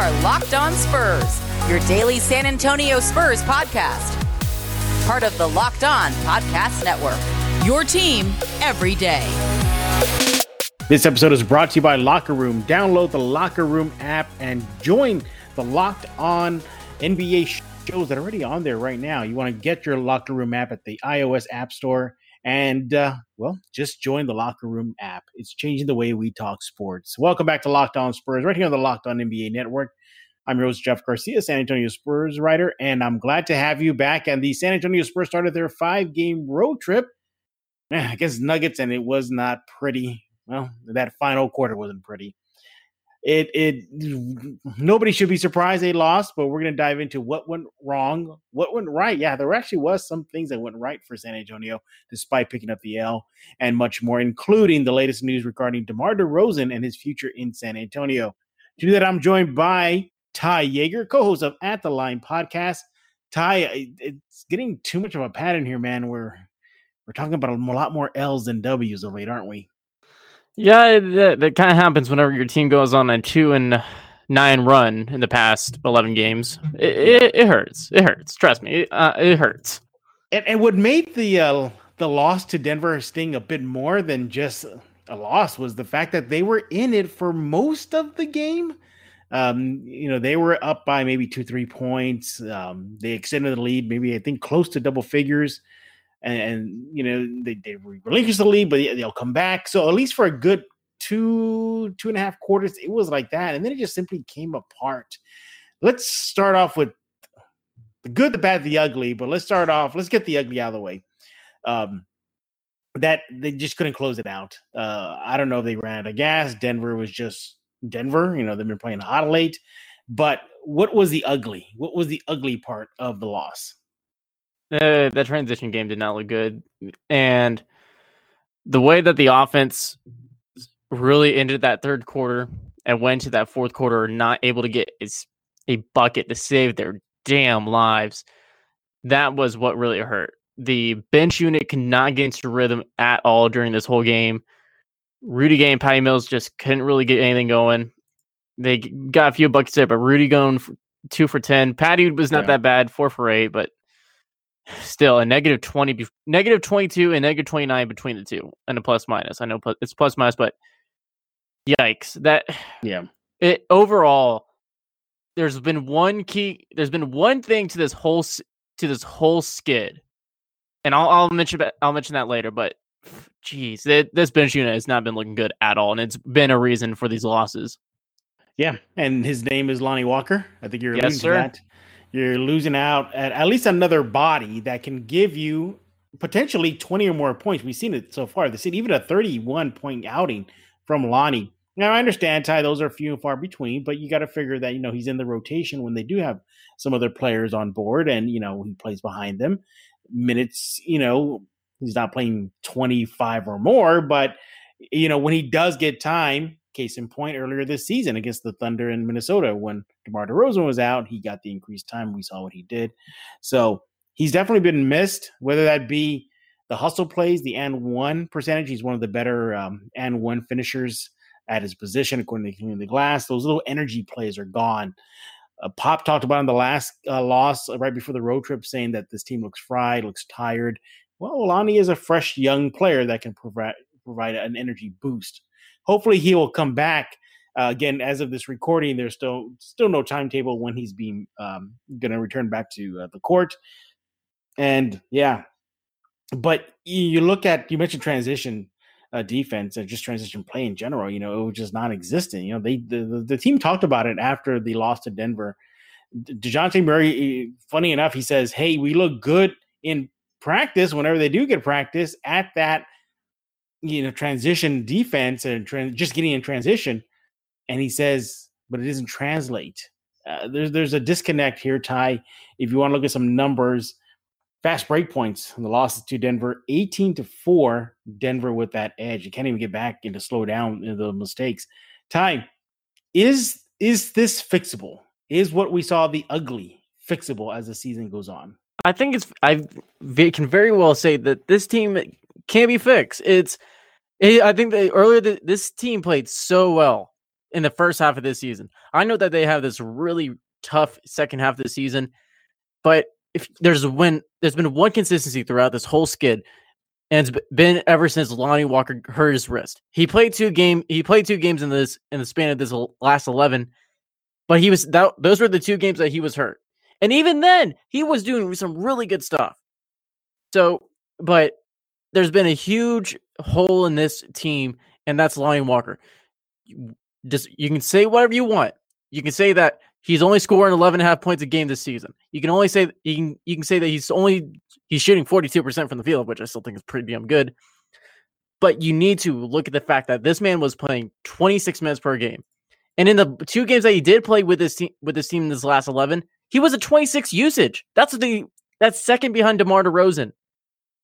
are Locked On Spurs, your daily San Antonio Spurs podcast. Part of the Locked On Podcast Network. Your team every day. This episode is brought to you by Locker Room. Download the Locker Room app and join the Locked On NBA shows that are already on there right now. You want to get your Locker Room app at the iOS App Store and, uh, well, just join the Locker Room app. It's changing the way we talk sports. Welcome back to Locked On Spurs, right here on the Locked On NBA Network. I'm your host, Jeff Garcia, San Antonio Spurs writer, and I'm glad to have you back. And the San Antonio Spurs started their five game road trip against Nuggets, and it was not pretty. Well, that final quarter wasn't pretty it it nobody should be surprised they lost, but we're gonna dive into what went wrong, what went right. Yeah, there actually was some things that went right for San Antonio despite picking up the L and much more, including the latest news regarding DeMar DeRozan and his future in San Antonio. To do that, I'm joined by Ty Jager, co-host of At the Line podcast. Ty, it's getting too much of a pattern here, man. We're we're talking about a lot more L's than W's of late, aren't we? Yeah, that, that kind of happens whenever your team goes on a two and nine run in the past eleven games. It, it, it hurts. It hurts. Trust me, it, uh, it hurts. And, and what made the uh, the loss to Denver sting a bit more than just a loss was the fact that they were in it for most of the game. Um, you know, they were up by maybe two, three points. Um, they extended the lead, maybe I think close to double figures and, and you know they, they relinquish the lead, but they'll come back. So at least for a good two two and a half quarters, it was like that, and then it just simply came apart. Let's start off with the good, the bad, the ugly. But let's start off. Let's get the ugly out of the way. Um, that they just couldn't close it out. Uh, I don't know if they ran out of gas. Denver was just Denver. You know they've been playing hot late. But what was the ugly? What was the ugly part of the loss? Uh, the transition game did not look good, and the way that the offense really ended that third quarter and went to that fourth quarter, not able to get is a bucket to save their damn lives. That was what really hurt. The bench unit could not get into rhythm at all during this whole game. Rudy Gay and Patty Mills just couldn't really get anything going. They got a few buckets there, but Rudy going two for 10. Patty was not yeah. that bad, four for eight, but still a negative 20 negative 22 and negative 29 between the two and a plus minus. I know it's plus minus but yikes that yeah. it overall there's been one key there's been one thing to this whole to this whole skid and i'll, I'll mention i'll mention that later but geez this bench unit has not been looking good at all and it's been a reason for these losses. Yeah and his name is lonnie walker. I think you're yes, sir. that you're losing out at at least another body that can give you potentially 20 or more points. We've seen it so far. City, even a 31 point outing from Lonnie. Now I understand Ty, those are few and far between, but you got to figure that you know he's in the rotation when they do have some other players on board, and you know he plays behind them. Minutes, you know, he's not playing 25 or more, but you know when he does get time, Case in point, earlier this season against the Thunder in Minnesota, when DeMar DeRozan was out, he got the increased time. We saw what he did. So he's definitely been missed, whether that be the hustle plays, the and one percentage. He's one of the better um, and one finishers at his position, according to the Glass. Those little energy plays are gone. Uh, Pop talked about in the last uh, loss uh, right before the road trip, saying that this team looks fried, looks tired. Well, Lonnie is a fresh young player that can provide provide an energy boost hopefully he will come back. Uh, again, as of this recording, there's still still no timetable when he's being um, going to return back to uh, the court. And yeah, but you look at you mentioned transition uh, defense and just transition play in general. You know, it was just non-existent. You know, they the, the, team talked about it after the loss to Denver. Dejounte Murray, funny enough, he says, "Hey, we look good in practice whenever they do get practice at that you know, transition defense and just getting in transition. And he says, but it doesn't translate. Uh, there's there's a disconnect here, Ty. If you want to look at some numbers, fast break points the losses to Denver, 18 to 4, Denver with that edge. You can't even get back into slow down the mistakes. Ty, is is this fixable? Is what we saw the ugly fixable as the season goes on? I think it's I can very well say that this team can't be fixed. It's it, I think that earlier the, this team played so well in the first half of this season. I know that they have this really tough second half of the season, but if there's when there's been one consistency throughout this whole skid, and it's been ever since Lonnie Walker hurt his wrist. He played two game he played two games in this in the span of this last eleven, but he was that those were the two games that he was hurt, and even then he was doing some really good stuff. So, but there's been a huge hole in this team, and that's Lonnie Walker. Just you can say whatever you want. You can say that he's only scoring 11 and a half points a game this season. You can only say you can you can say that he's only he's shooting 42% from the field, which I still think is pretty damn good. But you need to look at the fact that this man was playing 26 minutes per game. And in the two games that he did play with this team with this team in this last 11, he was a 26 usage. That's the that's second behind DeMar DeRozan.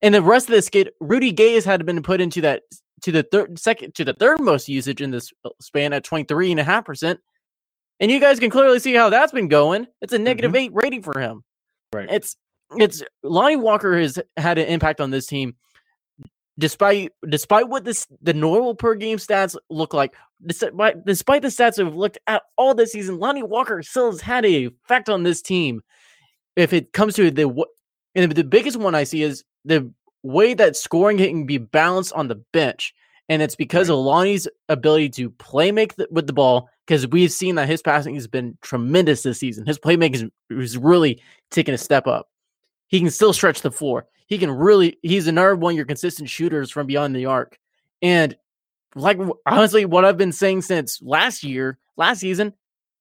And the rest of this kid, Rudy Gay has had been put into that to the third second to the third most usage in this uh, span at 23 and a half percent. And you guys can clearly see how that's been going. It's a negative mm-hmm. eight rating for him. Right. It's it's Lonnie Walker has had an impact on this team despite despite what this the normal per game stats look like. Despite, despite the stats we've looked at all this season, Lonnie Walker still has had a effect on this team. If it comes to the and the biggest one I see is the way that scoring can be balanced on the bench. And it's because right. of Lonnie's ability to play make the, with the ball, because we've seen that his passing has been tremendous this season. His playmaking is really taking a step up. He can still stretch the floor. He can really, he's another one of your consistent shooters from beyond the arc. And like honestly, what I've been saying since last year, last season,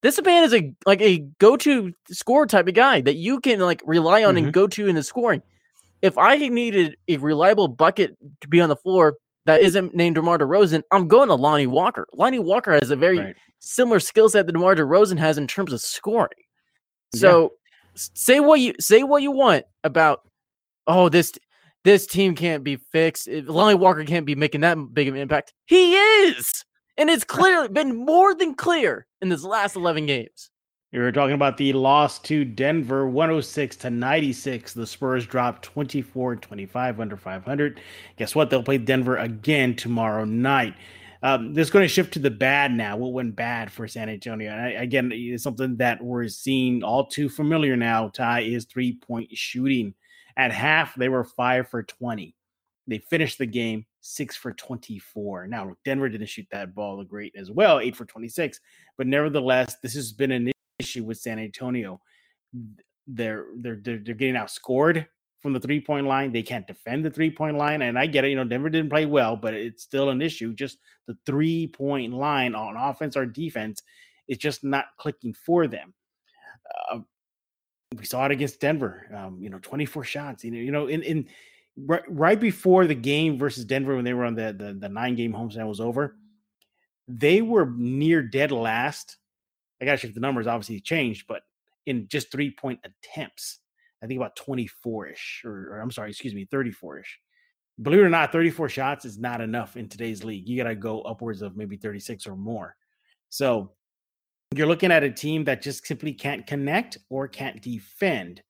this man is a like a go-to score type of guy that you can like rely on mm-hmm. and go to in the scoring if I needed a reliable bucket to be on the floor that isn't named DeMar DeRozan, I'm going to Lonnie Walker. Lonnie Walker has a very right. similar skill set that DeMar DeRozan has in terms of scoring. So yeah. say what you say what you want about oh this this team can't be fixed. Lonnie Walker can't be making that big of an impact. He is. And it's clearly been more than clear in this last 11 games. You were talking about the loss to Denver, 106 to 96. The Spurs dropped 24 25 under 500. Guess what? They'll play Denver again tomorrow night. Um, this is going to shift to the bad now. What went bad for San Antonio? And I, again, it's something that we're seeing all too familiar now. Ty is three point shooting. At half, they were five for 20. They finished the game six for 24. Now, Denver didn't shoot that ball great as well, eight for 26. But nevertheless, this has been an issue with San Antonio. They're they're they're, they're getting outscored from the three point line. They can't defend the three point line, and I get it. You know, Denver didn't play well, but it's still an issue. Just the three point line on offense or defense is just not clicking for them. Uh, we saw it against Denver. Um, you know, 24 shots. You know, you know, in in right, right before the game versus Denver when they were on the the, the nine game homestand was over, they were near dead last I got to check the numbers. Obviously, changed, but in just three point attempts, I think about 24 ish, or, or I'm sorry, excuse me, 34 ish. Believe it or not, 34 shots is not enough in today's league. You got to go upwards of maybe 36 or more. So you're looking at a team that just simply can't connect or can't defend.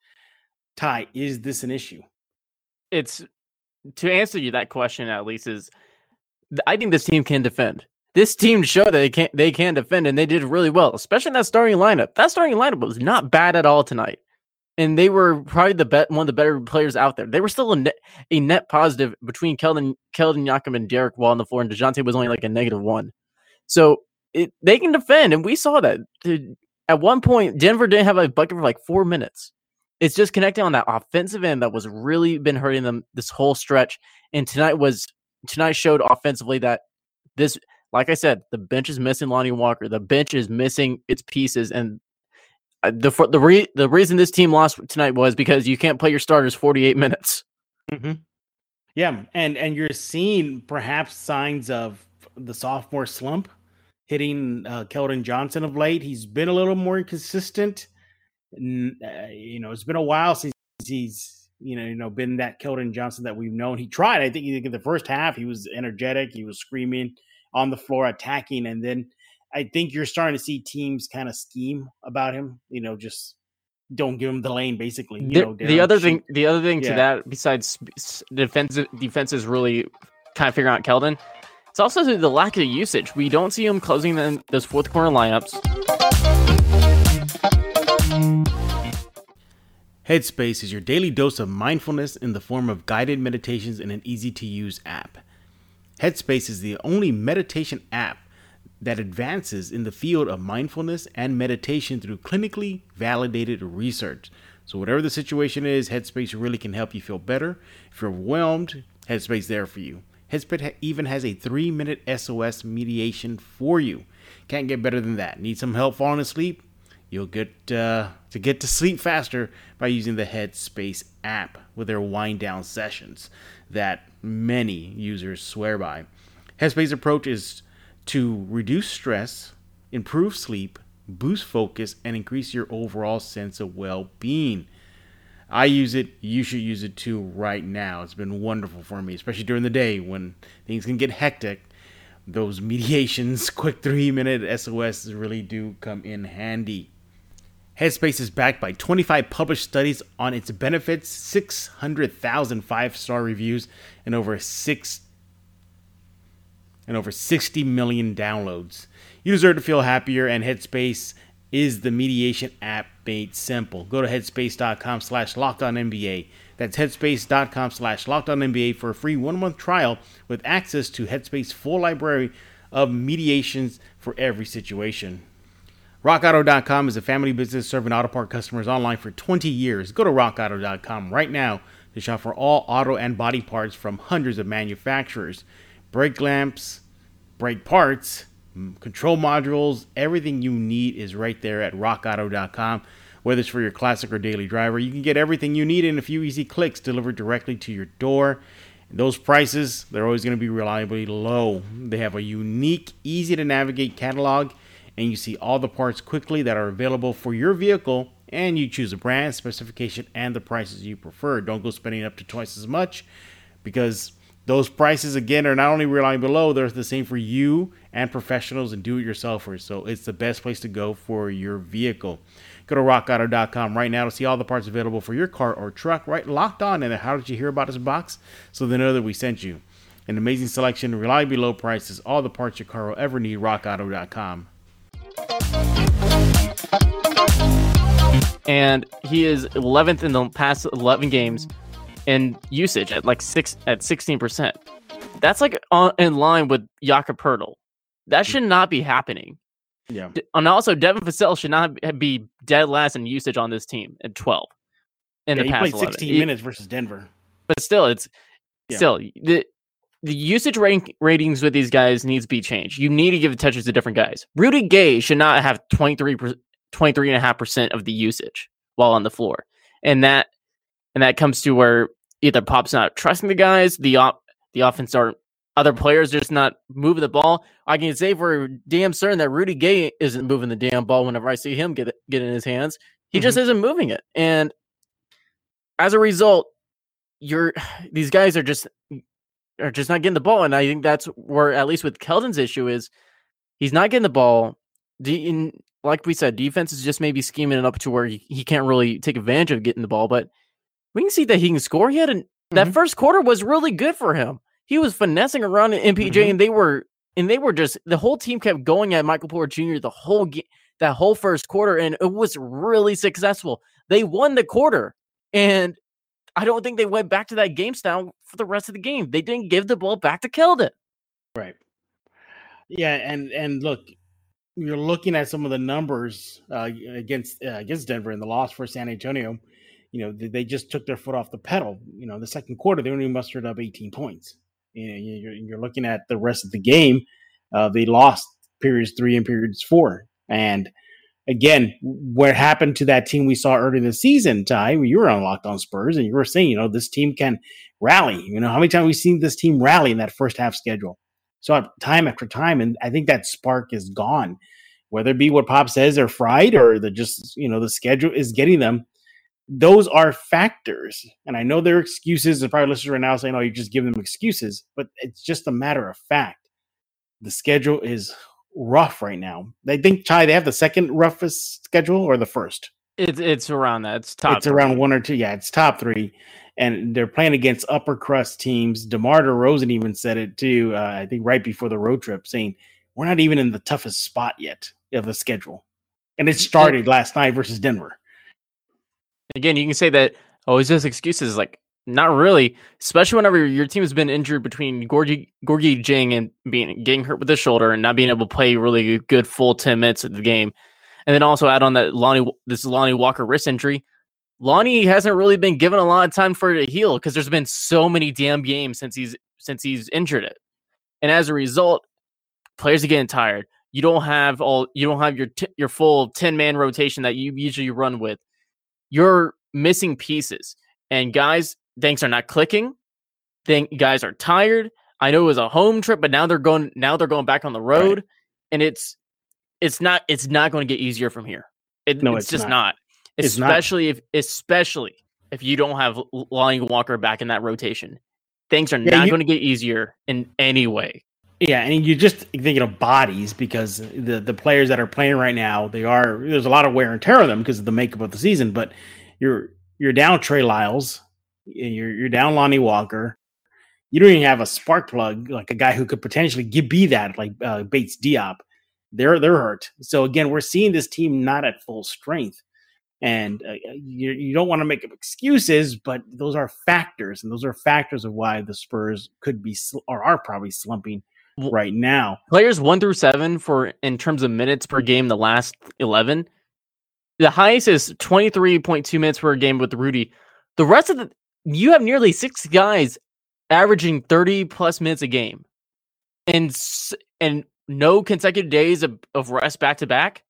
Ty, is this an issue? It's to answer you that question at least is I think this team can defend this team showed that they can they can defend and they did really well, especially in that starting lineup. That starting lineup was not bad at all tonight, and they were probably the bet one of the better players out there. They were still a net, a net positive between Keldon Keldon Johnson and Derrick White on the floor, and Dejounte was only like a negative one. So it, they can defend, and we saw that. At one point, Denver didn't have a bucket for like four minutes. It's just connecting on that offensive end that was really been hurting them this whole stretch. And tonight was tonight showed offensively that this like I said, the bench is missing Lonnie Walker. The bench is missing its pieces, and uh, the the re, the reason this team lost tonight was because you can't play your starters 48 minutes. Mm-hmm. Yeah, and and you're seeing perhaps signs of the sophomore slump hitting uh, Keldon Johnson of late. He's been a little more consistent. Uh, you know, it's been a while since he's you know you know been that Keldon Johnson that we've known. He tried. I think in the first half he was energetic. He was screaming on the floor attacking. And then I think you're starting to see teams kind of scheme about him, you know, just don't give him the lane basically. The, know, the, other thing, the other thing yeah. to that, besides defensive defense is really kind of figuring out Keldon. It's also the lack of usage. We don't see him closing the, those fourth quarter lineups. Headspace is your daily dose of mindfulness in the form of guided meditations in an easy to use app. Headspace is the only meditation app that advances in the field of mindfulness and meditation through clinically validated research. So, whatever the situation is, Headspace really can help you feel better. If you're overwhelmed, Headspace there for you. Headspace even has a three minute SOS mediation for you. Can't get better than that. Need some help falling asleep? You'll get uh, to get to sleep faster by using the Headspace app with their wind down sessions that many users swear by. Headspace approach is to reduce stress, improve sleep, boost focus, and increase your overall sense of well being. I use it. You should use it too right now. It's been wonderful for me, especially during the day when things can get hectic. Those mediations, quick three minute SOS really do come in handy. Headspace is backed by 25 published studies on its benefits, 600,000 five star reviews, and over six and over 60 million downloads. You deserve to feel happier, and Headspace is the mediation app made simple. Go to headspace.com slash NBA. That's headspace.com slash NBA for a free one-month trial with access to Headspace's full library of mediations for every situation. RockAuto.com is a family business serving auto part customers online for 20 years. Go to RockAuto.com right now to shop for all auto and body parts from hundreds of manufacturers. Brake lamps, brake parts, control modules, everything you need is right there at rockauto.com. Whether it's for your classic or daily driver, you can get everything you need in a few easy clicks delivered directly to your door. those prices, they're always going to be reliably low. They have a unique, easy to navigate catalog, and you see all the parts quickly that are available for your vehicle, and you choose a brand, specification, and the prices you prefer. Don't go spending up to twice as much because those prices again are not only reliably below, they're the same for you and professionals and do-it-yourselfers. So it's the best place to go for your vehicle. Go to rockauto.com right now to see all the parts available for your car or truck. Right, locked on. And how did you hear about this box? So they know that we sent you. An amazing selection, reliably low prices, all the parts your car will ever need. RockAuto.com. And he is 11th in the past 11 games in usage at like six at 16%. That's like on, in line with Jakob Poeltl. That hmm. should not be happening. Yeah. And also, Devin Vassell should not be dead last in usage on this team at 12. In yeah, the past played 16 11. minutes versus Denver. But still, it's yeah. still the the usage rank, ratings with these guys needs to be changed. You need to give touches to different guys. Rudy Gay should not have 23 23.5% of the usage while on the floor. And that and that comes to where either Pop's not trusting the guys, the op, the offense are other players just not moving the ball. I can say for damn certain that Rudy Gay isn't moving the damn ball whenever I see him get it, get in his hands. He mm-hmm. just isn't moving it. And as a result, you're these guys are just are just not getting the ball. And I think that's where at least with Keldon's issue is he's not getting the ball. De- in, like we said, defense is just maybe scheming it up to where he, he can't really take advantage of getting the ball, but we can see that he can score. He had an, mm-hmm. that first quarter was really good for him. He was finessing around in MPJ, mm-hmm. and they were and they were just the whole team kept going at Michael Porter Jr. the whole game, that whole first quarter, and it was really successful. They won the quarter, and I don't think they went back to that game style for the rest of the game. They didn't give the ball back to Keldon. Right. Yeah, and and look, you're looking at some of the numbers uh, against uh, against Denver in the loss for San Antonio you know, they just took their foot off the pedal. You know, the second quarter, they only mustered up 18 points. You know, you're, you're looking at the rest of the game. Uh, they lost periods three and periods four. And again, what happened to that team we saw early in the season, Ty, you were on Locked On Spurs and you were saying, you know, this team can rally. You know, how many times we've seen this team rally in that first half schedule? So time after time, and I think that spark is gone. Whether it be what Pop says they're fried or the just, you know, the schedule is getting them those are factors. And I know there are excuses. The probably listeners right now saying, oh, you just give them excuses, but it's just a matter of fact. The schedule is rough right now. They think Ty, they have the second roughest schedule or the first? It's it's around that. It's top. It's three. around one or two. Yeah, it's top three. and they're playing against upper crust teams. DeMar DeRozan even said it too. Uh, I think right before the road trip, saying we're not even in the toughest spot yet of the schedule, and it started last night versus Denver. Again, you can say that. Oh, it's just excuses. Like not really, especially whenever your team has been injured between Gorgui Gorgui Dieng and being getting hurt with the shoulder and not being able to play really good full ten minutes of the game, and then also add on that Lonnie this Lonnie Walker wrist injury. Lonnie hasn't really been given a lot of time for it to heal because there's been so many damn games since he's since he's injured it, and as a result, players are getting tired. You don't have all you don't have your t- your full ten man rotation that you usually run with. You're missing pieces, and guys, things are not clicking. Think guys are tired. I know it was a home trip, but now they're going now they're going back on the road, right. and it's it's not it's not going to get easier from here. It, no, it's, it's just not. not especially if especially if you don't have Lonnie Walker back in that rotation. Things are yeah, not going to get easier in any way. Yeah, and you're just thinking of bodies because the the players that are playing right now, they are there's a lot of wear and tear on them because of the makeup of the season. But you're you're down Trey Lyles, you're you're down Lonnie Walker. You don't even have a spark plug like a guy who could potentially give, be that like uh, Bates Diop. They're they're hurt. So again, we're seeing this team not at full strength and uh, uh, you, you don't want to make excuses, but those are factors, and those are factors of why the Spurs could be sl- or are probably slumping right now. Players one through seven for in terms of minutes per game, the last eleven, the highest is twenty three point two minutes per game with Rudy. The rest of the you have nearly six guys averaging thirty plus minutes a game, and and no consecutive days of, of rest back to back.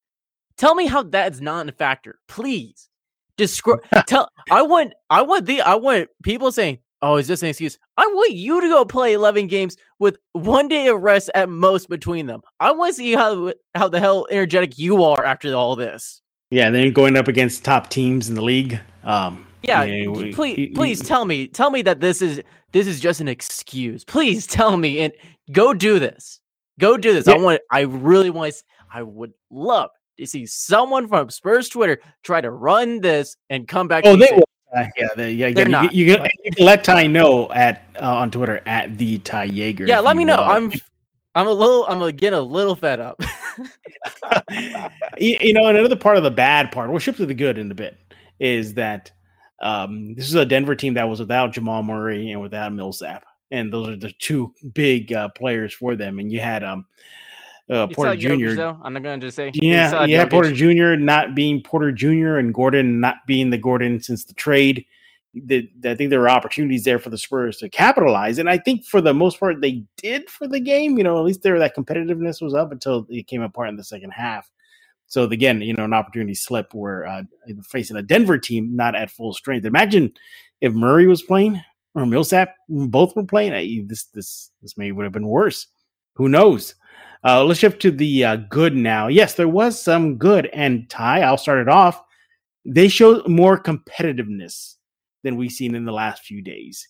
Tell me how that's not a factor, please. Describe. tell. I want. I want the. I want people saying, "Oh, is this an excuse?" I want you to go play eleven games with one day of rest at most between them. I want to see how how the hell energetic you are after all this. Yeah, then going up against top teams in the league. Um, yeah, yeah we, please, he, please he, tell me, tell me that this is this is just an excuse. Please tell me and go do this. Go do this. Yeah. I want. I really want. I would love to see someone from Spurs Twitter try to run this and come back. Oh, they will. Uh, yeah, they, yeah, They're you, not, you, you, you, can let Ty know at uh, on Twitter at the Ty Jager. Yeah, let me know. I'm I'm a little I'm getting a little fed up. you, you, know, another part of the bad part, we'll shift to the good in a bit, is that um, this is a Denver team that was without Jamal Murray and without Millsap, and those are the two big uh, players for them. And you had um, uh, Porter Jr. Though, I'm not going to just say. Yeah, yeah. Porter Jr. not being Porter Jr. and Gordon not being the Gordon since the trade. The, I think there were opportunities there for the Spurs to capitalize, and I think for the most part they did for the game. You know, at least there that competitiveness was up until it came apart in the second half. So again, you know, an opportunity slip where uh, facing a Denver team not at full strength. Imagine if Murray was playing or Millsap, both were playing. This this this may would have been worse. Who knows? Uh, let's shift to the uh, good now. Yes, there was some good, and Ty, I'll start it off. They showed more competitiveness than we've seen in the last few days.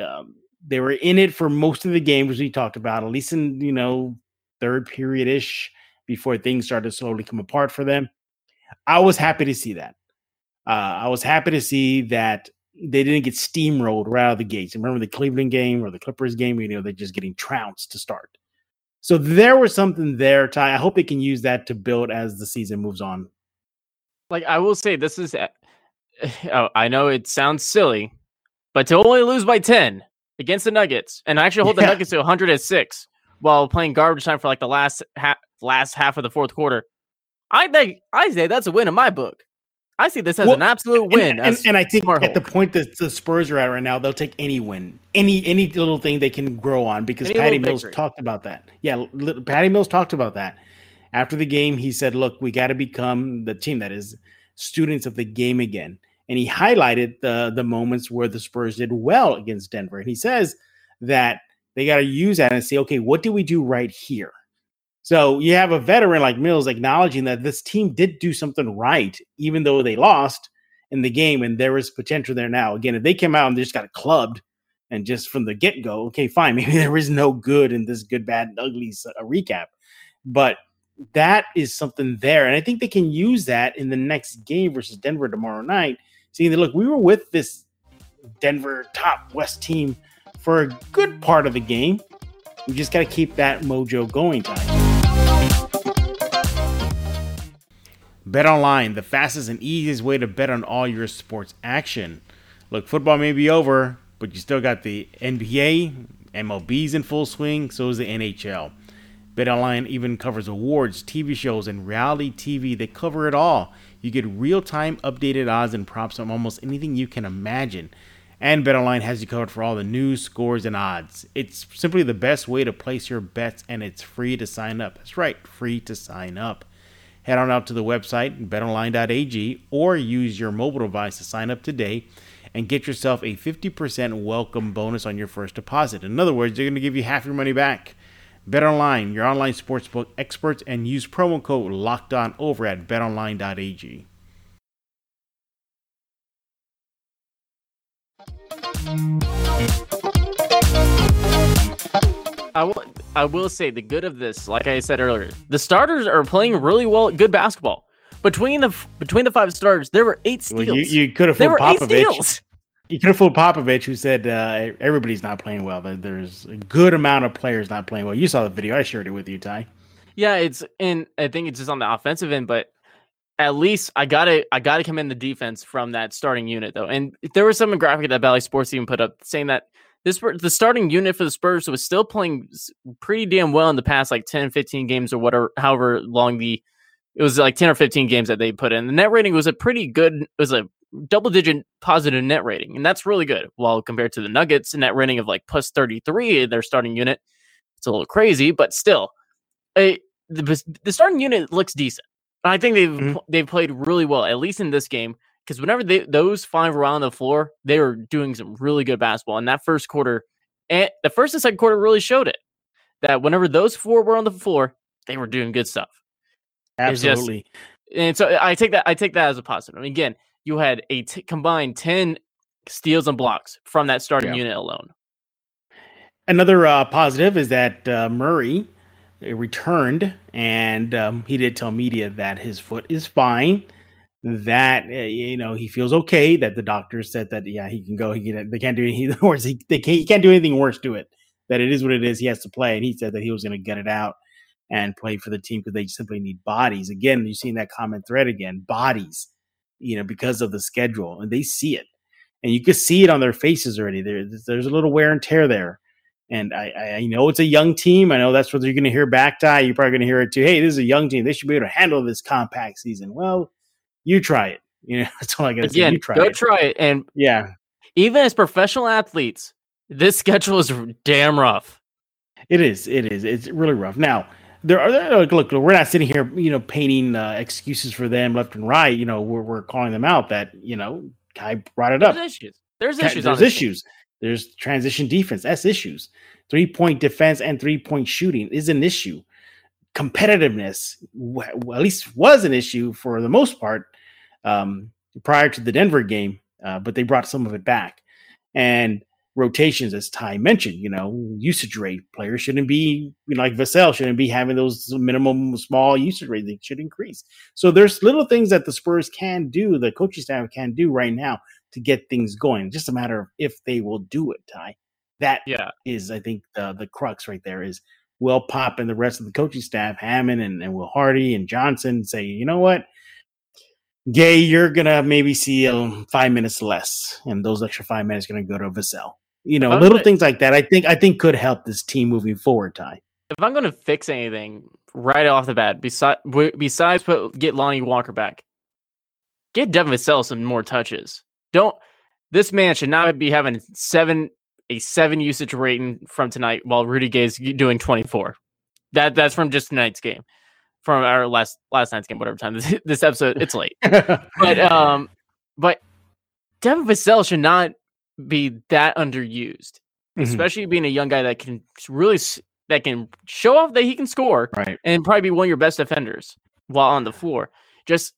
Um, they were in it for most of the game, as we talked about, at least in you know third period ish, before things started to slowly come apart for them. I was happy to see that. Uh, I was happy to see that they didn't get steamrolled right out of the gates. Remember the Cleveland game or the Clippers game? You know, they're just getting trounced to start. So there was something there, Ty. I hope they can use that to build as the season moves on. Like I will say, this is. Oh, I know it sounds silly, but to only lose by ten against the Nuggets and I actually hold yeah. the Nuggets to 106 while playing garbage time for like the last half, last half of the fourth quarter, I think I say that's a win in my book. I see this as well, an absolute win. And, and, and I think at the point that the Spurs are at right now, they'll take any win, any any little thing they can grow on because any Patty Mills talked about that. Yeah, Patty Mills talked about that after the game. He said, "Look, we got to become the team that is students of the game again." And he highlighted the the moments where the Spurs did well against Denver, and he says that they got to use that and say, "Okay, what do we do right here?" So you have a veteran like Mills acknowledging that this team did do something right, even though they lost in the game, and there is potential there now. Again, if they came out and they just got clubbed and just from the get go, okay, fine, maybe there is no good in this good, bad, and ugly uh, recap, but that is something there, and I think they can use that in the next game versus Denver tomorrow night. Seeing that, look, we were with this Denver top West team for a good part of the game. We just got to keep that mojo going, Ty. Bet online, the fastest and easiest way to bet on all your sports action. Look, football may be over, but you still got the NBA, MLB's in full swing, so is the NHL. BetOnline even covers awards, TV shows, and reality TV. They cover it all. You get real-time updated odds and props on almost anything you can imagine. And BetOnline has you covered for all the news, scores, and odds. It's simply the best way to place your bets, and it's free to sign up. That's right, free to sign up. Head on out to the website, betonline.ag, or use your mobile device to sign up today and get yourself a 50% welcome bonus on your first deposit. In other words, they're going to give you half your money back. BetOnline, your online sportsbook experts, and use promo code Locked On over at BetOnline.ag. I will, I will say the good of this, like I said earlier, the starters are playing really well, good basketball. Between the between the five starters, there were eight steals. Well, you, you could have fooled Popovich. You could have fooled Popovich, who said uh, everybody's not playing well. There's a good amount of players not playing well. You saw the video. I shared it with you, Ty. Yeah, it's and I think it's just on the offensive end, but at least I gotta I gotta commend the defense from that starting unit though. And there was some graphic that Bally Sports even put up saying that this the starting unit for the Spurs was still playing pretty damn well in the past like 10, 15 games or whatever, however long the it was like 10 or 15 games that they put in. The net rating was a pretty good, it was a double digit positive net rating, and that's really good. While compared to the Nuggets, net rating of like plus 33, their starting unit, it's a little crazy, but still, a, the, the starting unit looks decent. I think they've mm-hmm. they've played really well, at least in this game, because whenever they, those five were on the floor, they were doing some really good basketball. And that first quarter, and the first and second quarter really showed it that whenever those four were on the floor, they were doing good stuff. Absolutely. Just, and so I take that I take that as a positive. again, you had a t- combined 10 steals and blocks from that starting yeah. unit alone. Another uh, positive is that uh, Murray returned and um, he did tell media that his foot is fine that uh, you know he feels okay that the doctor said that yeah he can go he can they can't do anything worse he, they can't, he can't do anything worse to it that it is what it is he has to play and he said that he was going to get it out and play for the team because they simply need bodies. Again, you've seen that common thread again, bodies, you know, because of the schedule, and they see it, and you can see it on their faces already. There, there's a little wear and tear there, and I, I know it's a young team. I know that's what you're going to hear back to. You're probably going to hear it too. Hey, this is a young team. They should be able to handle this compact season. Well, you try it. You know, that's all I got to say. You try go it. try it, and yeah, even as professional athletes, this schedule is damn rough. It is. It is. It's really rough. Now, there are look, look, we're not sitting here, you know, painting uh, excuses for them left and right. You know, we're we're calling them out. That you know, Kai brought it up. There's issues. There's issues. There's issues. There's transition defense. That's issues. Three point defense and three point shooting is an issue. Competitiveness, at least, was an issue for the most part um, prior to the Denver game, uh, but they brought some of it back. And rotations, as Ty mentioned, you know, usage rate. Players shouldn't be, you know, like Vassell shouldn't be having those minimum small usage rate. They should increase. So there's little things that the Spurs can do, the coaching staff can do right now to get things going. Just a matter of if they will do it, Ty. That yeah. is, I think, the the crux right there is Will Pop and the rest of the coaching staff, Hammon and, and Will Hardy and Johnson, say, you know what? Gay, you're gonna maybe see um, five minutes less, and those extra five minutes are gonna go to Vassell you know, little gonna, things like that. I think I think could help this team moving forward. Ty, if I'm going to fix anything right off the bat, besides besides put, get Lonnie Walker back, get Devin Vassell some more touches. Don't this man should not be having seven a seven usage rating from tonight while Rudy Gay is doing 24. That that's from just tonight's game, from our last last night's game, whatever time this, this episode. It's late, but um, but Devin Vassell should not be that underused, mm-hmm. especially being a young guy that can really that can show off that he can score, right, and probably be one of your best defenders while on the floor. Just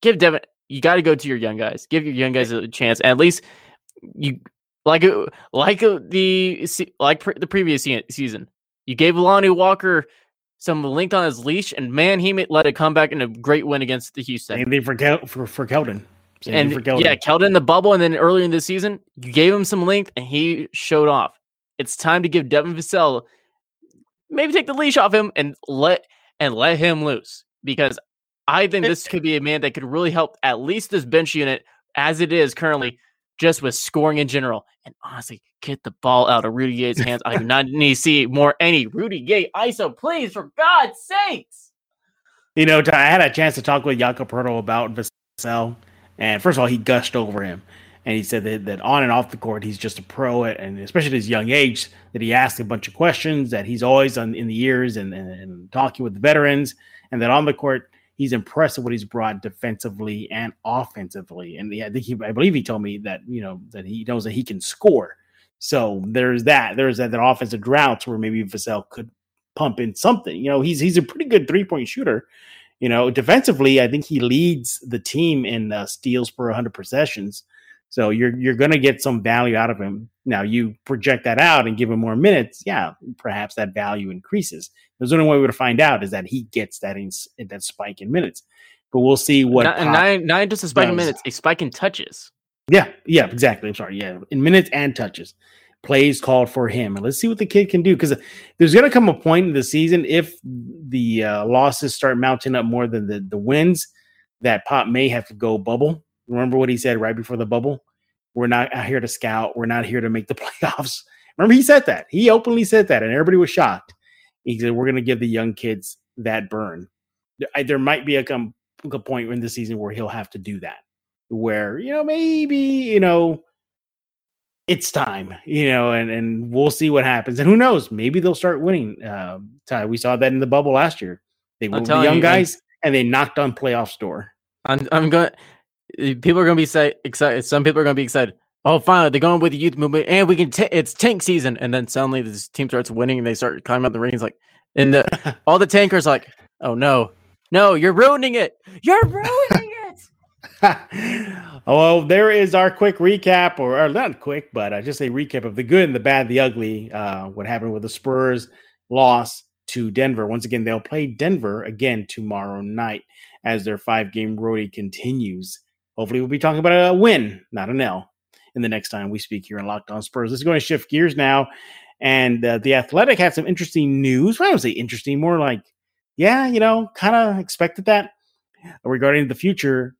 give Devin. You got to go to your young guys. Give your young guys a chance. At least you like uh, like uh, the like the previous season. You gave Lonnie Walker some length on his leash, and man, he let it come back in a great win against the Houston. Same thing for Kel- for for Keldon. Same and yeah, Keldon in the bubble, and then earlier in the season, you gave him some length, and he showed off. It's time to give Devin Vassell maybe take the leash off him and let and let him loose because I think this could be a man that could really help at least this bench unit as it is currently, just with scoring in general. And honestly, get the ball out of Rudy Gay's hands. I do not need to see more any Rudy Gay ISO, please, for God's sakes. You know, I had a chance to talk with Jakob Poeltl about Vassell, and first of all, he gushed over him. And he said that, that on and off the court, he's just a pro, and especially at his young age, that he asks a bunch of questions, that he's always on, in the ears and, and, and talking with the veterans, and that on the court, he's impressed with what he's brought defensively and offensively. And yeah, I think he, I believe he told me that you know that he knows that he can score. So there's that. There's that, that offensive droughts where maybe Vassell could pump in something. You know, he's he's a pretty good three point shooter. You know, defensively, I think he leads the team in uh, steals per 100 possessions. So you're you're going to get some value out of him. Now you project that out and give him more minutes. Yeah, perhaps that value increases. There's only way we're to find out is that he gets that in, that spike in minutes. But we'll see what not, nine nine just a spike does. in minutes, a spike in touches. Yeah, yeah, exactly. I'm sorry. Yeah, in minutes and touches. Plays called for him, and let's see what the kid can do. Because there's going to come a point in the season if the uh, losses start mounting up more than the the wins, that Pop may have to go bubble Remember what he said right before the bubble? We're not out here to scout. We're not here to make the playoffs. Remember, he said that. He openly said that, and everybody was shocked. He said, We're going to give the young kids that burn. There might be a, com- a point in the season where he'll have to do that, where, you know, maybe, you know, it's time, you know, and, and we'll see what happens. And who knows? Maybe they'll start winning. Uh, we saw that in the bubble last year. They moved the young you, guys and they knocked on playoffs door. I'm, I'm going people are going to be say, excited. Some people are going to be excited. Oh, finally, they're going with the youth movement, and we can. T- it's tank season, and then suddenly this team starts winning, and they start climbing up the rings. Like, and the, all the tankers like, oh no, no, you're ruining it. You're ruining it. oh, well, there is our quick recap, or, or not quick, but uh, just a recap of the good and the bad, the ugly. Uh, what happened with the Spurs loss to Denver? Once again, they'll play Denver again tomorrow night as their five game roadie continues. Hopefully, we'll be talking about a win, not an L, in the next time we speak here in Locked On Spurs. Let's go and shift gears now. And uh, the Athletic had some interesting news. Well, I don't say interesting, more like, yeah, you know, kind of expected that regarding the future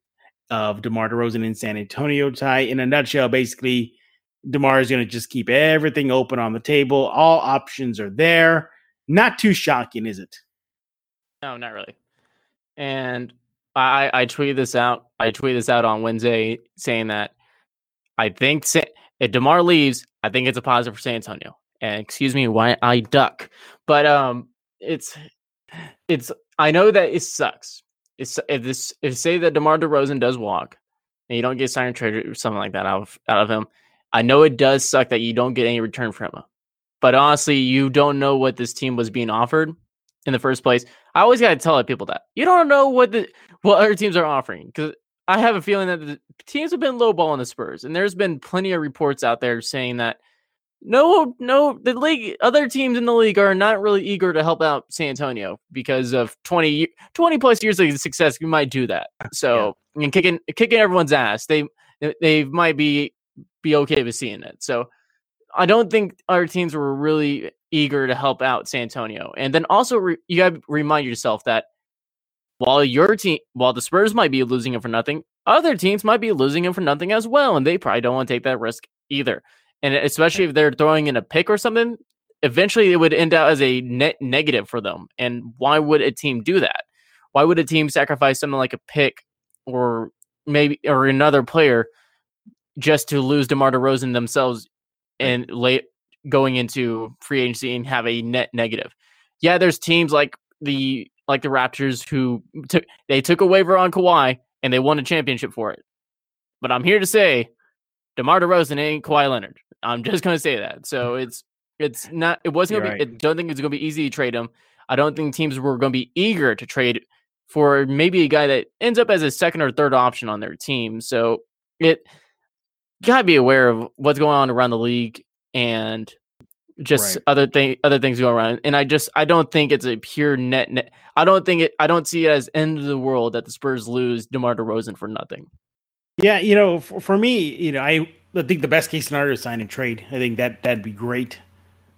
of DeMar DeRozan in San Antonio. Ty, in a nutshell, basically, DeMar is going to just keep everything open on the table. All options are there. Not too shocking, is it? No, not really. And I I tweeted this out. I tweeted this out on Wednesday saying that I think if Demar leaves, I think it's a positive for San Antonio. And excuse me, why I duck, but um, it's it's I know that it sucks. It's if this if say that Demar Derozan does walk, and you don't get signed trade or something like that out of out of him, I know it does suck that you don't get any return from him. But honestly, you don't know what this team was being offered in the first place. I always got to tell people that you don't know what the what other teams are offering because I have a feeling that the teams have been lowballing the Spurs, and there's been plenty of reports out there saying that no, no, the league, other teams in the league are not really eager to help out San Antonio because of 20, 20 plus years of success. You might do that, uh, so yeah. and kicking kicking everyone's ass. They they might be be okay with seeing it. So I don't think our teams were really eager to help out San Antonio. And then also re- you got to remind yourself that while your team, while the Spurs might be losing him for nothing, other teams might be losing him for nothing as well, and they probably don't want to take that risk either. And especially if they're throwing in a pick or something, eventually it would end out as a net negative for them. And why would a team do that? Why would a team sacrifice something like a pick or maybe or another player just to lose DeMar DeRozan themselves and late going into free agency and have a net negative. Yeah, there's teams like the like the Raptors who took they took a waiver on Kawhi and they won a championship for it. But I'm here to say DeMar DeRozan ain't Kawhi Leonard. I'm just going to say that. So it's it's not it wasn't going to be I don't think it's going to be easy to trade him. I don't think teams were going to be eager to trade for maybe a guy that ends up as a second or third option on their team. So it gotta be aware of what's going on around the league and just right. other thing other things go around and i just i don't think it's a pure net net i don't think it i don't see it as end of the world that the spurs lose demar DeRozan for nothing Yeah, you know, for, for me, you know, I, I think the best case scenario is sign and trade. I think that that'd be great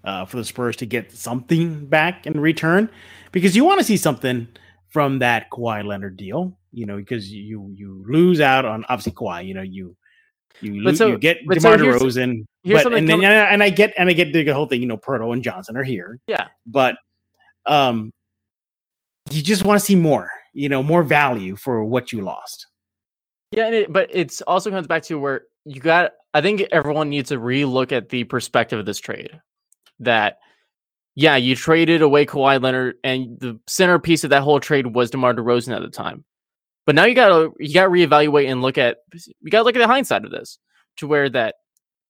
uh, for the Spurs to get something back in return because you want to see something from that Kawhi Leonard deal. You know, because you you lose out on obviously Kawhi. You know, you you, lose, so, you get DeMar so DeRozan, but and, then, and I get and I get the whole thing. You know, Poeltl and Johnson are here. Yeah, but um, you just want to see more. You know, more value for what you lost. Yeah, it, but it's also comes back to where you got. I think everyone needs to relook at the perspective of this trade. That yeah, you traded away Kawhi Leonard, and the centerpiece of that whole trade was DeMar DeRozan at the time. But now you gotta you gotta reevaluate and look at you gotta look at the hindsight of this to where that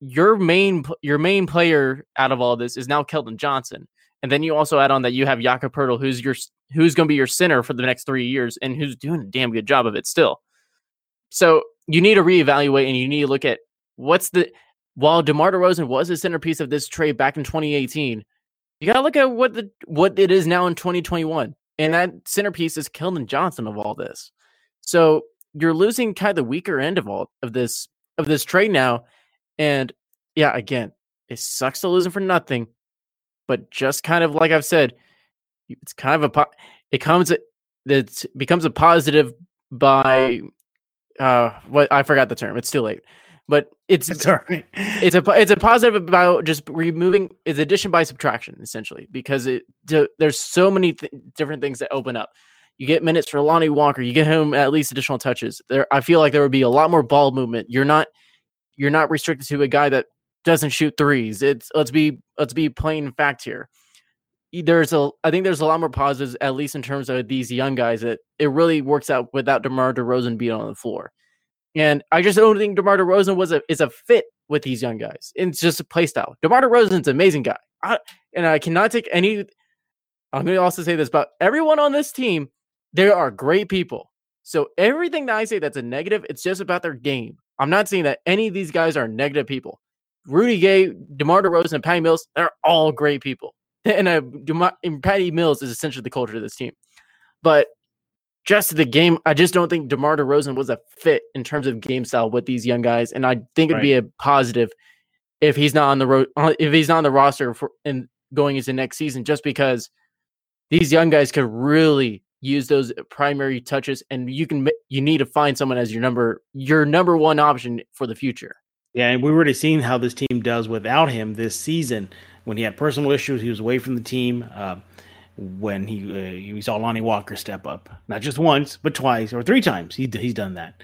your main your main player out of all this is now Keldon Johnson, and then you also add on that you have Jakob Poeltl, who's your who's going to be your center for the next three years, and who's doing a damn good job of it still. So you need to reevaluate and you need to look at what's the while DeMar DeRozan was the centerpiece of this trade back in 2018 you gotta look at what the what it is now in 2021, and that centerpiece is Keldon Johnson of all this. So you're losing kind of the weaker end of all of this of this trade now, and yeah, again, it sucks to lose losing for nothing, but just kind of like I've said, it's kind of a it comes it becomes a positive by uh what I forgot the term. It's too late but it's it's, it's a it's a positive about just removing it's addition by subtraction essentially because it to, there's so many th- different things that open up. You get minutes for Lonnie Walker, you get him at least additional touches. There, I feel like there would be a lot more ball movement. You're not you're not restricted to a guy that doesn't shoot threes. It's let's be let's be plain fact here. There's a I think there's a lot more positives at least in terms of these young guys that it really works out without DeMar DeRozan being on the floor. And I just don't think DeMar DeRozan was a is a fit with these young guys. It's just a play style. DeMar DeRozan's an amazing guy. I, and I cannot take any I'm going to also say this about everyone on this team. They are great people. So everything that I say that's a negative, it's just about their game. I'm not saying that any of these guys are negative people. Rudy Gay, DeMar DeRozan, and Patty Mills, they're all great people. And, uh, DeMar, and Patty Mills is essentially the culture of this team. But just the game. I just don't think DeMar DeRozan was a fit in terms of game style with these young guys, and I think it'd right. be a positive if he's not on the road uh, if he's not on the roster for and going into next season, just because these young guys could really use those primary touches, and you can you need to find someone as your number your number one option for the future. Yeah, and we've already seen how this team does without him this season. When he had personal issues, he was away from the team. Uh, when he uh, he saw Lonnie Walker step up, not just once but twice or three times. He he's done that.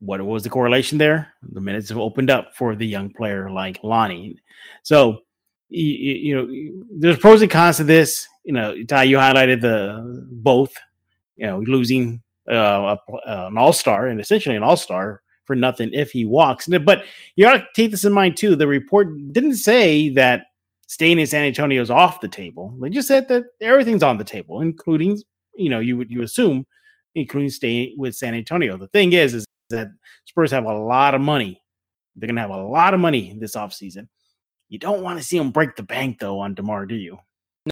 What was the correlation there? The minutes have opened up for the young player like Lonnie. So you, you know, there's pros and cons to this. You know, Ty, you highlighted the both. You know, losing uh, an all star and essentially an all star for nothing if he walks. But you got to take this in mind too. The report didn't say that staying in San Antonio is off the table. They just said that everything's on the table, including, you know, you would you assume, including staying with San Antonio. The thing is, is that Spurs have a lot of money. They're gonna have a lot of money this offseason. You don't want to see them break the bank though on DeMar, do you?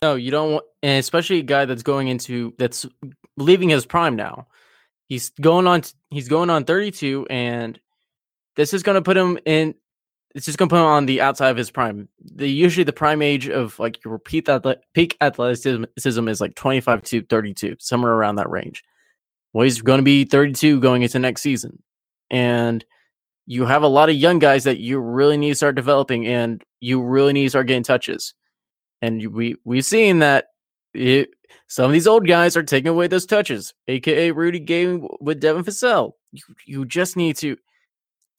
No, you don't want and especially a guy that's going into that's leaving his prime now. He's going on he's going on 32 and this is going to put him in it's just going to put him on the outside of his prime. The usually the prime age of like your peak, peak athleticism is like 25 to 32, somewhere around that range. Well, he's going to be 32 going into next season. And you have a lot of young guys that you really need to start developing and you really need to start getting touches. And we we've seen that it, some of these old guys are taking away those touches, aka Rudy Gay with Devin Vassell. You, you just need to,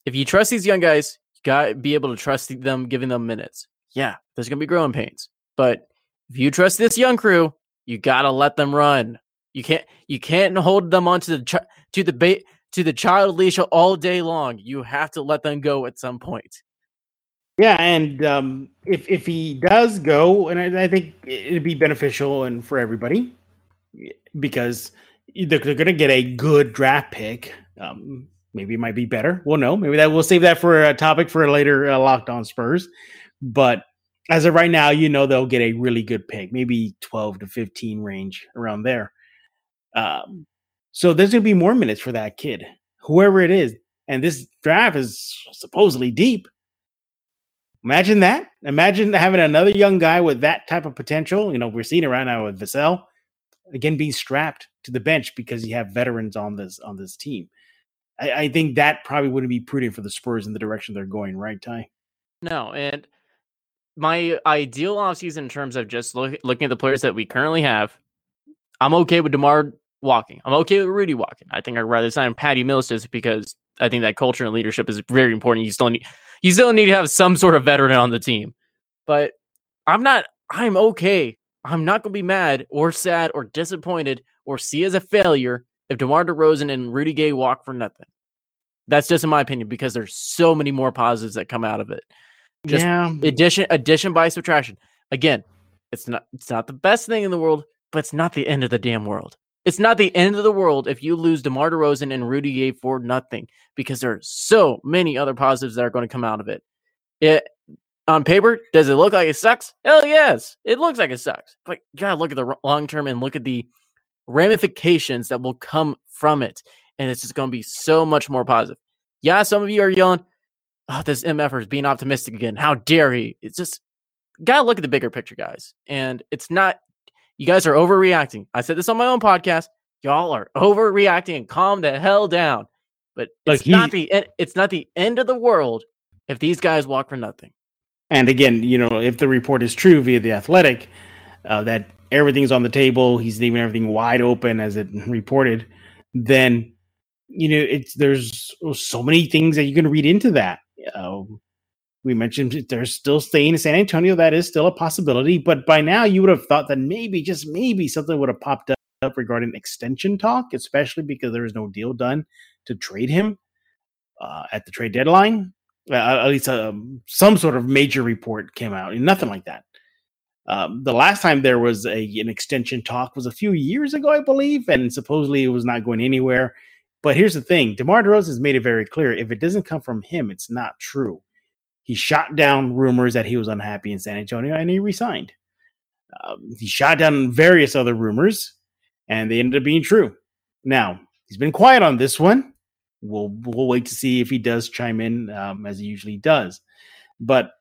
if you trust these young guys, you got to be able to trust them, giving them minutes. Yeah, there's to be growing pains, but if you trust this young crew, you got to let them run. You can't you can't hold them onto the to the bait to the child leash all day long. You have to let them go at some point. Yeah, and um, if if he does go, and I, I, think it'd be beneficial and for everybody because they're, they're going to get a good draft pick. Um, maybe it might be better. We'll know. Maybe that we'll save that for a topic for a later uh, locked on Spurs. But as of right now, you know they'll get a really good pick, maybe 12 to 15 range around there. Um, so there's going to be more minutes for that kid, whoever it is. and this draft is supposedly deep. Imagine that. Imagine having another young guy with that type of potential. You know, we're seeing it right now with Vassell, again being strapped to the bench because you have veterans on this on this team. I, I think that probably wouldn't be prudent for the Spurs in the direction they're going, right, Ty? No, and my ideal offseason in terms of just look, looking at the players that we currently have, I'm okay with DeMar walking. I'm okay with Rudy walking. I think I'd rather sign Patty Mills just because I think that culture and leadership is very important. You still need you still need to have some sort of veteran on the team. But I'm not I'm okay. I'm not gonna be mad or sad or disappointed or see as a failure if DeMar DeRozan and Rudy Gay walk for nothing. That's just in my opinion because there's so many more positives that come out of it. Just yeah. addition addition by subtraction. Again, it's not it's not the best thing in the world, but it's not the end of the damn world. It's not the end of the world if you lose DeMar DeRozan and Rudy Gay for nothing because there are so many other positives that are going to come out of it. It on paper, does it look like it sucks? Hell yes, it looks like it sucks. But you gotta look at the long term and look at the ramifications that will come from it, and it's just going to be so much more positive. Yeah, some of you are yelling, "Oh, this MFer is being optimistic again. How dare he?" It's just gotta look at the bigger picture, guys. And it's not you guys are overreacting. I said this on my own podcast. Y'all are overreacting and calm the hell down. But it's he, not the it's not the end of the world if these guys walk for nothing. And again, you know, if the report is true via the Athletic, uh, that everything's on the table, he's leaving everything wide open as it reported, then you know it's there's so many things that you can read into that. Uh, we mentioned they're still staying in San Antonio. That is still a possibility. But by now, you would have thought that maybe, just maybe, something would have popped up regarding extension talk, especially because there was no deal done to trade him uh, at the trade deadline. Uh, at least um, some sort of major report came out. Nothing like that. Um, the last time there was a an extension talk was a few years ago, I believe, and supposedly it was not going anywhere. But here's the thing: DeMar DeRozan has made it very clear if it doesn't come from him, it's not true. He shot down rumors that he was unhappy in San Antonio and he resigned. Um, he shot down various other rumors and they ended up being true. Now, he's been quiet on this one. We'll, we'll wait to see if he does chime in um, as he usually does. But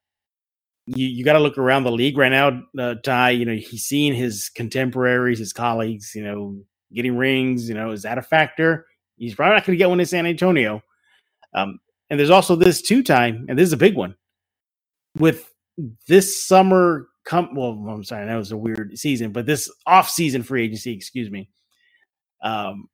you, you got to look around the league right now, uh, Ty. You know, he's seeing his contemporaries, his colleagues, you know, getting rings. You know, is that a factor? He's probably not going to get one in San Antonio. Um, and there's also this two time, and this is a big one. With this summer come well i'm sorry that was a weird season but this off season free agency excuse me um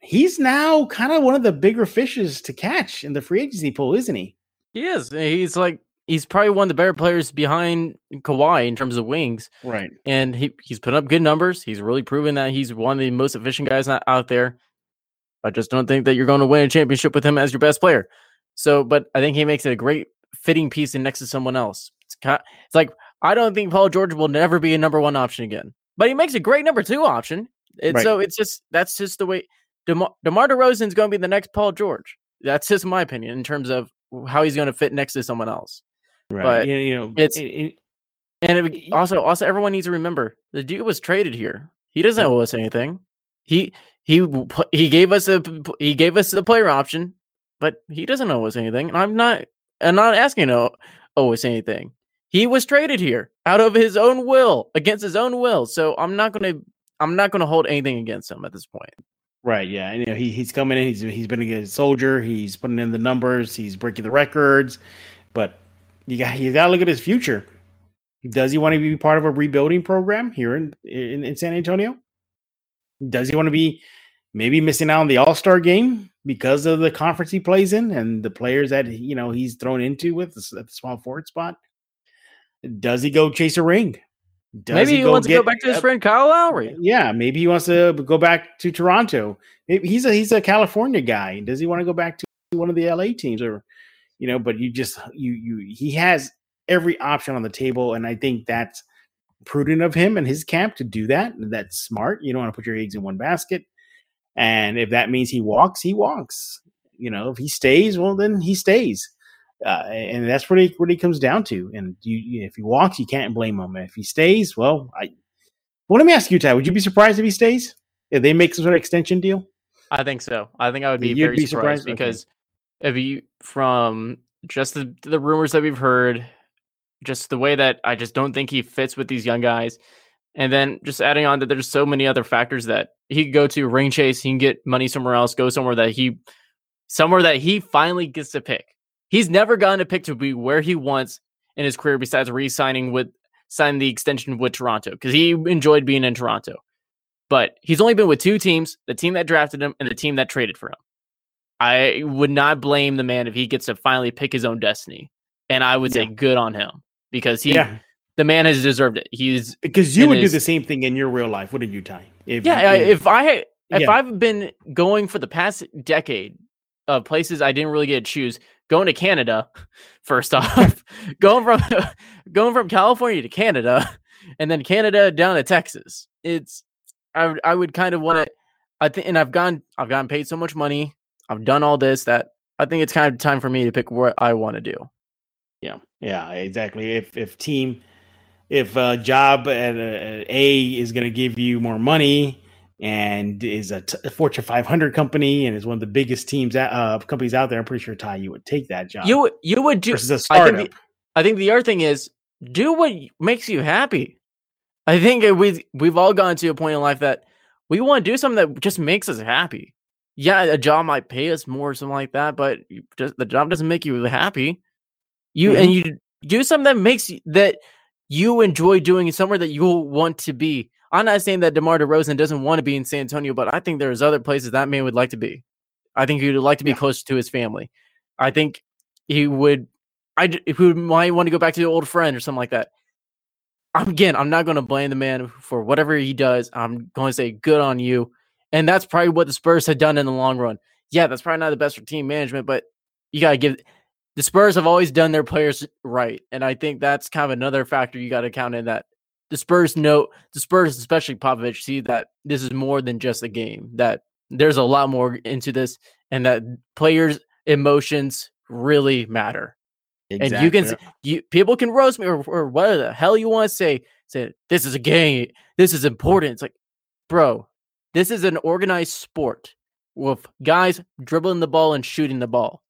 he's now kind of one of the bigger fishes to catch in the free agency pool isn't he? He is. He's like he's probably one of the better players behind Kawhi in terms of wings. Right. And he he's put up good numbers. He's really proven that he's one of the most efficient guys out there. I just don't think that you're going to win a championship with him as your best player so but i think he makes it a great fitting piece in next to someone else. It's, kind of, it's like I don't think Paul George will never be a number one option again, but he makes a great number two option. And right. so it's just that's just the way DeMar, DeMar DeRozan is going to be the next Paul George. That's just my opinion in terms of how he's going to fit next to someone else. Right. But you know, it's it, it, and it, also also everyone needs to remember the dude was traded here. He doesn't owe us anything. He he he gave us a he gave us the player option, but he doesn't owe us anything. And I'm not and not asking to owe us anything. He was traded here out of his own will, against his own will. So I'm not gonna I'm not gonna hold anything against him at this point. Right. Yeah. And, you know, he, he's coming in. He's he's been a good soldier. He's putting in the numbers. He's breaking the records. But you got you got to look at his future. Does he want to be part of a rebuilding program here in, in, in San Antonio? Does he want to be maybe missing out on the All Star game because of the conference he plays in and the players that you know he's thrown into with at the small forward spot. Does he go chase a ring? Does maybe he, he wants to go back to his friend Kyle Lowry. Yeah, maybe he wants to go back to Toronto. Maybe he's a he's a California guy. Does he want to go back to one of the LA teams or you know? But you just you you he has every option on the table, and I think that's prudent of him and his camp to do that. That's smart. You don't want to put your eggs in one basket. And if that means he walks, he walks. You know, if he stays, well, then he stays. Uh, and that's what he what he comes down to. And you, if he walks, you can't blame him. If he stays, well, I. Well, let me ask you, Ty. Would you be surprised if he stays? If they make some sort of extension deal? I think so. I think I would be You'd very be surprised, surprised because okay. If you from just the the rumors that we've heard, just the way that I just don't think he fits with these young guys. And then just adding on that there's so many other factors that he could go to ring chase, he can get money somewhere else, go somewhere that he somewhere that he finally gets to pick. He's never gotten a pick to be where he wants in his career besides re-signing with signing the extension with Toronto because he enjoyed being in Toronto. But he's only been with two teams, the team that drafted him and the team that traded for him. I would not blame the man if he gets to finally pick his own destiny. And I would yeah. say good on him because he yeah the man has deserved it. He's because you would his, do the same thing in your real life, wouldn't you, Ty? If, yeah, if, if I if yeah. I've been going for the past decade of places I didn't really get to choose, going to Canada, first off, going from going from California to Canada, and then Canada down to Texas. It's I I would kind of want to. I think, and I've gone I've gotten paid so much money. I've done all this that I think it's kind of time for me to pick what I want to do. Yeah, yeah, exactly. If if team if a job at a, a is going to give you more money and is a, t- a Fortune 500 company and is one of the biggest teams uh, companies out there, I'm pretty sure Ty, you would take that job. You you would do. Versus a startup. I think, the, I think the other thing is do what makes you happy. I think we we've all gone to a point in life that we want to do something that just makes us happy. Yeah, a job might pay us more or something like that, but just, the job doesn't make you happy. You mm-hmm. and you do something that makes you, that you enjoy doing somewhere that you want to be. I'm not saying that DeMar DeRozan doesn't want to be in San Antonio, but I think there's other places that man would like to be. I think he would like to be yeah. closer to his family. I think he would. I he might want to go back to the old friend or something like that. I'm, Again, I'm not going to blame the man for whatever he does. I'm going to say good on you, and that's probably what the Spurs had done in the long run. Yeah, that's probably not the best for team management, but you got to give the Spurs have always done their players right, and I think that's kind of another factor you got to count in that the Spurs know the Spurs, especially Popovich, see that this is more than just a game. That there's a lot more into this, and that players' emotions really matter. Exactly. And you can you people can roast me or, or what the hell you want to say. Say this is a game. This is important. It's like, bro, this is an organized sport with guys dribbling the ball and shooting the ball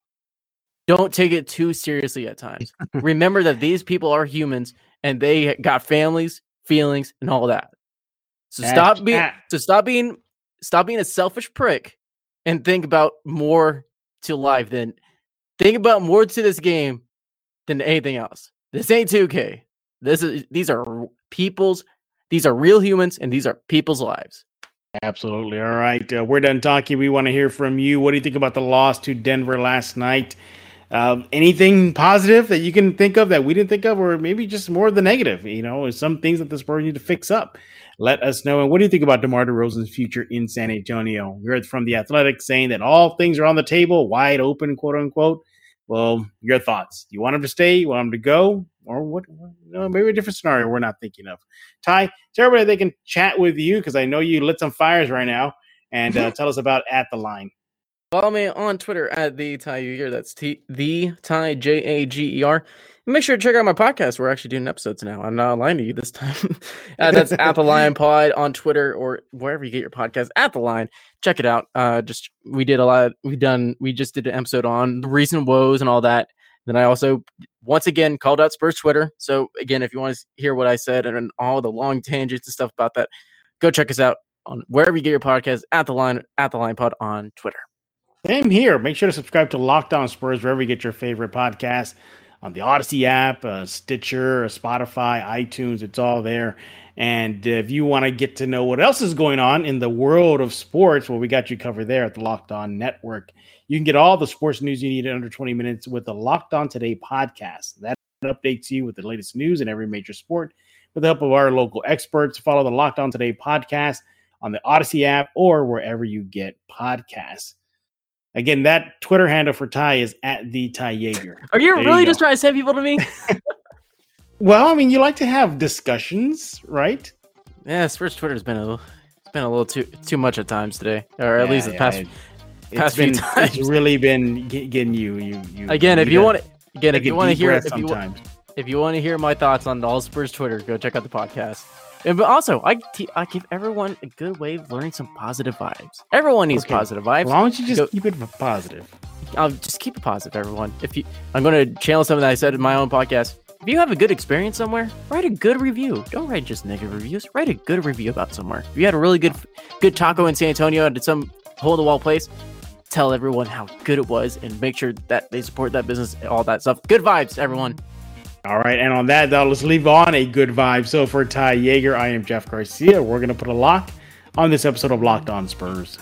don't take it too seriously at times. Remember that these people are humans and they got families, feelings, and all that. So stop being so stop being stop being a selfish prick and think about more to life than think about more to this game than anything else. This ain't 2K. This is these are people's these are real humans and these are people's lives. Absolutely. All right. Uh, we're done talking. We want to hear from you. What do you think about the loss to Denver last night? Um, anything positive that you can think of that we didn't think of, or maybe just more of the negative? You know, some things that the Spurs need to fix up. Let us know. And what do you think about DeMar DeRozan's future in San Antonio? We heard from the Athletic saying that all things are on the table, wide open, quote unquote. Well, your thoughts? Do you want him to stay? You want him to go? Or what? You know, maybe a different scenario we're not thinking of. Ty, tell everybody they can chat with you because I know you lit some fires right now and uh, tell us about At the Line. Follow me on Twitter at the Ty Jager. That's T the Ty J A G E R. Make sure to check out my podcast. We're actually doing episodes now. I'm not lying to you this time. uh, that's at the Line Pod on Twitter or wherever you get your podcast. At the Line, check it out. Uh, just we did a lot. We done. We just did an episode on the recent woes and all that. Then I also once again called out Spurs Twitter. So again, if you want to hear what I said and all the long tangents and stuff about that, go check us out on wherever you get your podcast. At the Line, at the Line Pod on Twitter. Same here. Make sure to subscribe to Locked On Spurs wherever you get your favorite podcast on the Odyssey app, uh, Stitcher, Spotify, iTunes. It's all there. And if you want to get to know what else is going on in the world of sports, well, we got you covered there at the Locked On Network. You can get all the sports news you need in under 20 minutes with the Locked On Today podcast. That updates you with the latest news in every major sport with the help of our local experts. Follow the Locked On Today podcast on the Odyssey app or wherever you get podcasts. Again, that Twitter handle for Ty is at the Ty Jager. Are you there really you just trying to send people to me? well, I mean, you like to have discussions, right? Yeah, Spurs Twitter has been a it's been a little too too much at times today, or at yeah, least the yeah, past it, past been, few times. It's really been getting you. You, you again. If you want, again, if you want to hear, if you, if you want to hear my thoughts on all Spurs Twitter, go check out the podcast. But also, I, te- I give everyone a good way of learning some positive vibes. Everyone needs okay. positive vibes. Why don't you just Go- keep it positive. I'll just keep it positive, everyone. If you, I'm going to channel something that I said in my own podcast. If you have a good experience somewhere, write a good review. Don't write just negative reviews. Write a good review about somewhere. If you had a really good, good taco in San Antonio at some hole in the wall place, tell everyone how good it was and make sure that they support that business, all that stuff. Good vibes, everyone. All right, and on that, though, let's leave on a good vibe. So for Ty Jager, I am Jeff Garcia. We're gonna put a lock on this episode of Locked On Spurs.